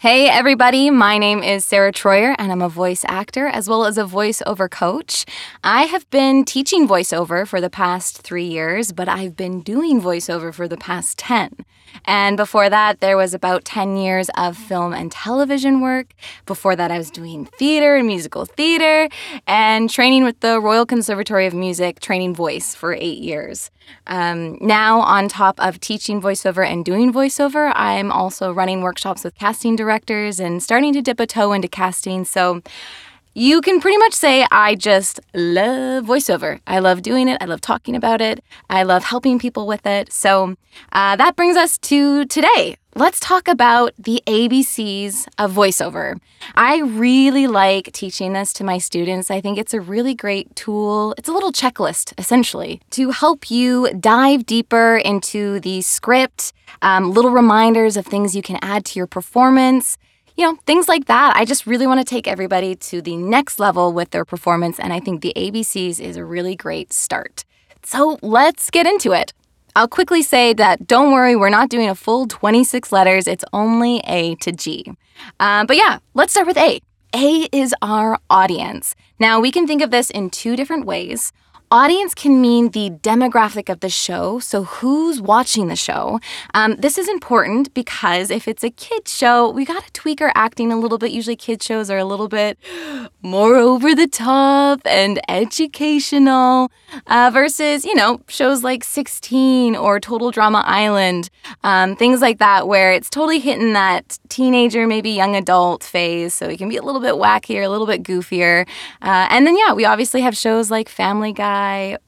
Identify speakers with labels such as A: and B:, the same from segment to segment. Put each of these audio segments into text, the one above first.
A: Hey, everybody. My name is Sarah Troyer, and I'm a voice actor as well as a voiceover coach. I have been teaching voiceover for the past three years, but I've been doing voiceover for the past 10. And before that, there was about 10 years of film and television work. Before that, I was doing theater and musical theater and training with the Royal Conservatory of Music, training voice for eight years. Um, now, on top of teaching voiceover and doing voiceover, I'm also running workshops with casting directors and starting to dip a toe into casting. So, you can pretty much say I just love voiceover. I love doing it. I love talking about it. I love helping people with it. So uh, that brings us to today. Let's talk about the ABCs of voiceover. I really like teaching this to my students. I think it's a really great tool. It's a little checklist, essentially, to help you dive deeper into the script, um, little reminders of things you can add to your performance you know, things like that. I just really want to take everybody to the next level with their performance, and I think the ABCs is a really great start. So let's get into it. I'll quickly say that don't worry, we're not doing a full 26 letters, it's only A to G. Um, but yeah, let's start with A. A is our audience. Now, we can think of this in two different ways. Audience can mean the demographic of the show, so who's watching the show. Um, this is important because if it's a kids show, we got to tweak our acting a little bit. Usually, kids shows are a little bit more over the top and educational uh, versus, you know, shows like 6teen or Total Drama Island, um, things like that, where it's totally hitting that teenager, maybe young adult phase. So it can be a little bit wackier, a little bit goofier. Uh, and then, yeah, we obviously have shows like Family Guy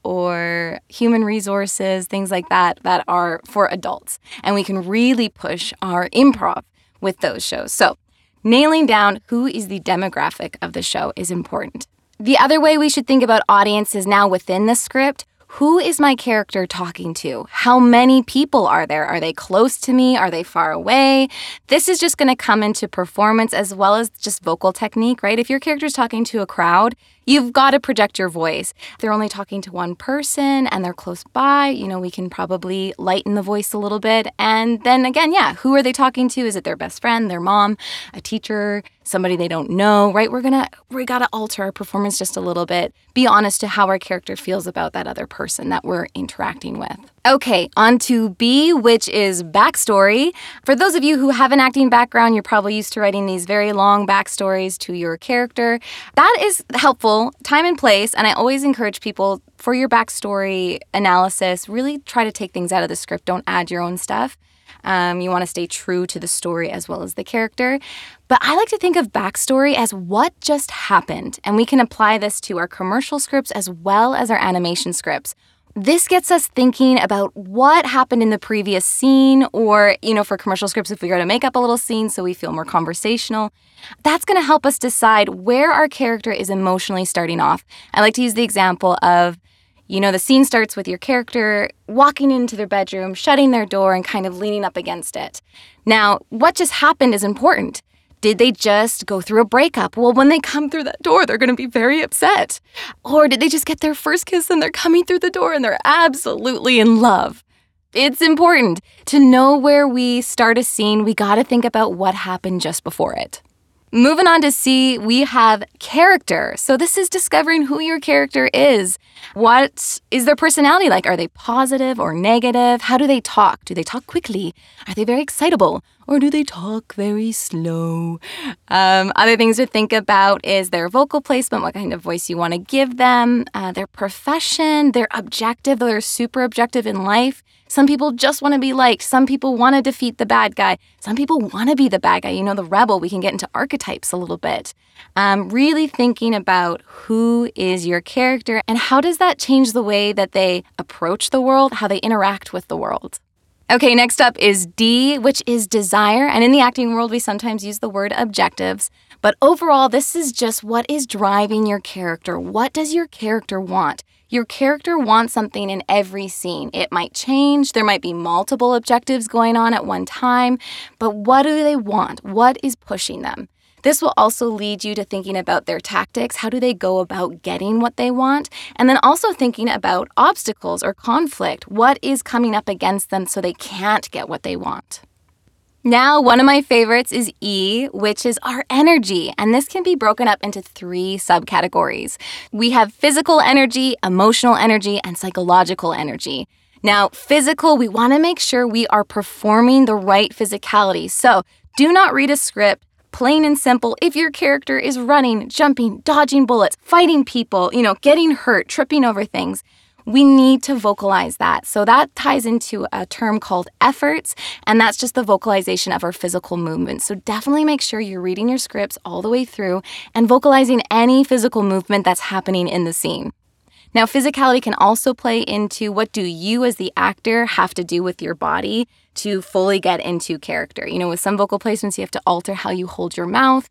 A: or human resources, things like that, that are for adults. And we can really push our improv with those shows. So, nailing down who is the demographic of the show is important. The other way we should think about audience is now within the script. Who is my character talking to? How many people are there? Are they close to me? Are they far away? This is just going to come into performance as well as just vocal technique, right? If your character is talking to a crowd, You've got to project your voice. If they're only talking to one person and they're close by, you know, we can probably lighten the voice a little bit. And then again, yeah, who are they talking to? Is it their best friend, their mom, a teacher, somebody they don't know, right? We're gonna, we gotta alter our performance just a little bit. Be honest to how our character feels about that other person that we're interacting with. Okay, on to B, which is backstory. For those of you who have an acting background, you're probably used to writing these very long backstories to your character. That is helpful, time and place, and I always encourage people for your backstory analysis, really try to take things out of the script. Don't add your own stuff. Um, you want to stay true to the story as well as the character. But I like to think of backstory as what just happened, and we can apply this to our commercial scripts as well as our animation scripts. This gets us thinking about what happened in the previous scene, or, you know, for commercial scripts, if we go to make up a little scene so we feel more conversational, that's going to help us decide where our character is emotionally starting off. I like to use the example of, you know, the scene starts with your character walking into their bedroom, shutting their door, and kind of leaning up against it. Now, what just happened is important. Did they just go through a breakup? Well, when they come through that door, they're going to be very upset. Or did they just get their first kiss and they're coming through the door and they're absolutely in love? It's important to know where we start a scene. We got to think about what happened just before it. Moving on to C, we have character. So, this is discovering who your character is. What is their personality like? Are they positive or negative? How do they talk? Do they talk quickly? Are they very excitable? Or do they talk very slow? Um, other things to think about is their vocal placement, what kind of voice you want to give them, uh, their profession, their objective, their super objective in life. Some people just want to be liked. Some people want to defeat the bad guy. Some people want to be the bad guy. You know, the rebel. We can get into archetypes a little bit. Um, really thinking about who is your character and how does that change the way that they approach the world, how they interact with the world. Okay, next up is D, which is desire. And in the acting world, we sometimes use the word objectives. But overall, this is just what is driving your character. What does your character want? Your character wants something in every scene. It might change, there might be multiple objectives going on at one time, but what do they want? What is pushing them? This will also lead you to thinking about their tactics. How do they go about getting what they want? And then also thinking about obstacles or conflict. What is coming up against them so they can't get what they want? Now, one of my favorites is E, which is our energy. And this can be broken up into three subcategories. We have physical energy, emotional energy, and psychological energy. Now, physical, we want to make sure we are performing the right physicality. So do not read a script. Plain and simple, if your character is running, jumping, dodging bullets, fighting people, you know, getting hurt, tripping over things, we need to vocalize that. So that ties into a term called efforts, and that's just the vocalization of our physical movement. So definitely make sure you're reading your scripts all the way through and vocalizing any physical movement that's happening in the scene. Now, physicality can also play into what do you as the actor have to do with your body to fully get into character. You know, with some vocal placements, you have to alter how you hold your mouth.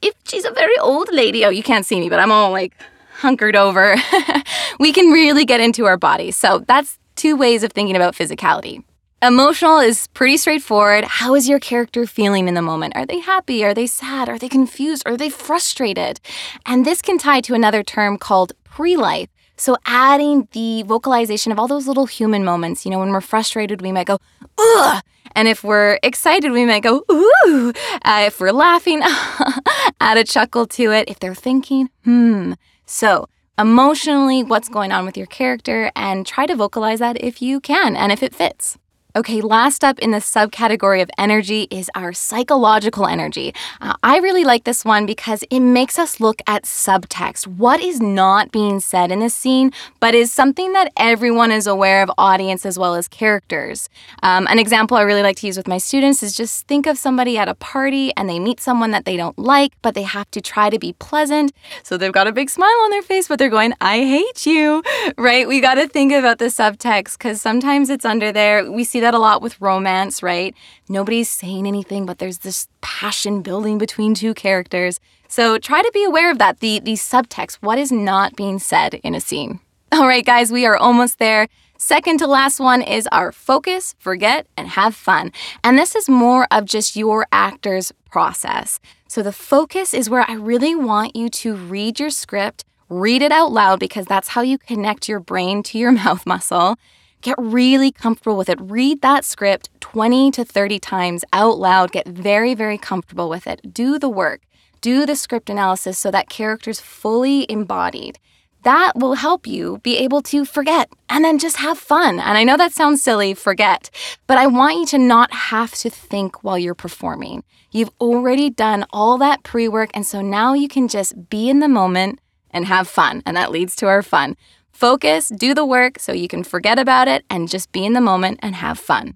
A: If she's a very old lady, oh, you can't see me, but I'm all like hunkered over, we can really get into our body. So that's two ways of thinking about physicality. Emotional is pretty straightforward. How is your character feeling in the moment? Are they happy? Are they sad? Are they confused? Are they frustrated? And this can tie to another term called pre life. So, adding the vocalization of all those little human moments, you know, when we're frustrated, we might go, ugh. And if we're excited, we might go, ooh. Uh, if we're laughing, add a chuckle to it. If they're thinking, hmm. So, emotionally, what's going on with your character, and try to vocalize that if you can and if it fits. Okay, last up in the subcategory of energy is our psychological energy. Uh, I really like this one because it makes us look at subtext. What is not being said in this scene, but is something that everyone is aware of, audience as well as characters. Um, an example I really like to use with my students is just think of somebody at a party and they meet someone that they don't like, but they have to try to be pleasant. So they've got a big smile on their face, but they're going, I hate you, right? We got to think about the subtext because sometimes it's under there. We see see that a lot with romance, right? Nobody's saying anything, but there's this passion building between two characters. So try to be aware of that, the, the subtext, what is not being said in a scene. All right, guys, we are almost there. Second to last one is our focus, forget, and have fun. And this is more of just your actor's process. So the focus is where I really want you to read your script, read it out loud because that's how you connect your brain to your mouth muscle. Get really comfortable with it. Read that script 20 to 30 times out loud. Get very, very comfortable with it. Do the work. Do the script analysis so that character's fully embodied. That will help you be able to forget and then just have fun. And I know that sounds silly, forget, but I want you to not have to think while you're performing. You've already done all that pre work, and so now you can just be in the moment and have fun. And that leads to our fun. Focus, do the work so you can forget about it and just be in the moment and have fun.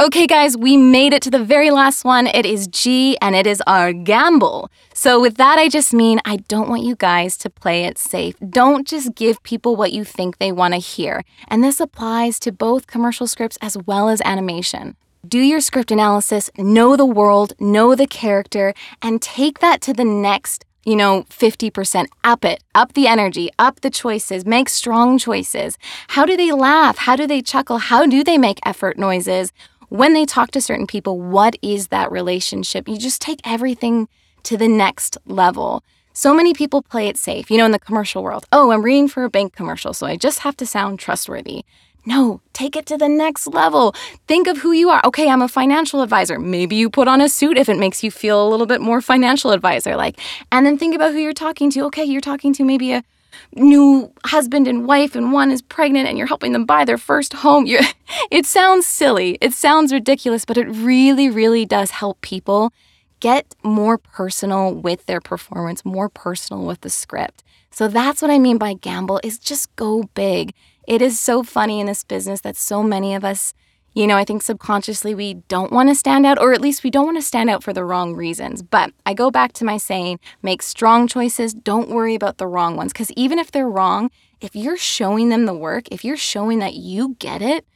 A: Okay, guys, we made it to the very last one. It is G and it is our gamble. So, with that, I just mean I don't want you guys to play it safe. Don't just give people what you think they want to hear. And this applies to both commercial scripts as well as animation. Do your script analysis, know the world, know the character, and take that to the next you know, 50%. Up it, up the energy, up the choices, make strong choices. How do they laugh? How do they chuckle? How do they make effort noises? When they talk to certain people, what is that relationship? You just take everything to the next level. So many people play it safe, you know, in the commercial world. Oh, I'm reading for a bank commercial, so I just have to sound trustworthy. No, take it to the next level. Think of who you are. Okay, I'm a financial advisor. Maybe you put on a suit if it makes you feel a little bit more financial advisor like. And then think about who you're talking to. Okay, you're talking to maybe a new husband and wife and one is pregnant and you're helping them buy their first home. You're, it sounds silly. It sounds ridiculous, but it really really does help people get more personal with their performance, more personal with the script. So that's what I mean by gamble is just go big it is so funny in this business that so many of us, you know, I think subconsciously we don't want to stand out, or at least we don't want to stand out for the wrong reasons. But I go back to my saying make strong choices, don't worry about the wrong ones. Because even if they're wrong, if you're showing them the work, if you're showing that you get it,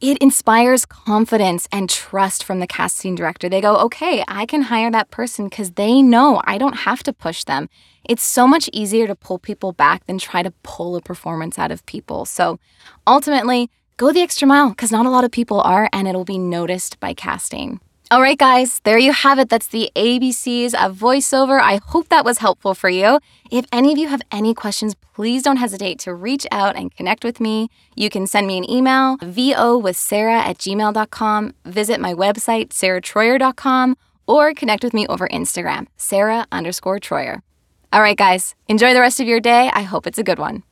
A: it inspires confidence and trust from the casting director. They go, okay, I can hire that person because they know I don't have to push them. It's so much easier to pull people back than try to pull a performance out of people. So ultimately, go the extra mile because not a lot of people are, and it'll be noticed by casting. All right, guys, there you have it. That's the ABCs of voiceover. I hope that was helpful for you. If any of you have any questions, please don't hesitate to reach out and connect with me. You can send me an email, vo with sarah at gmail.com, visit my website, sarahtroyer.com, or connect with me over Instagram, sarah underscore Troyer. All right, guys, enjoy the rest of your day. I hope it's a good one.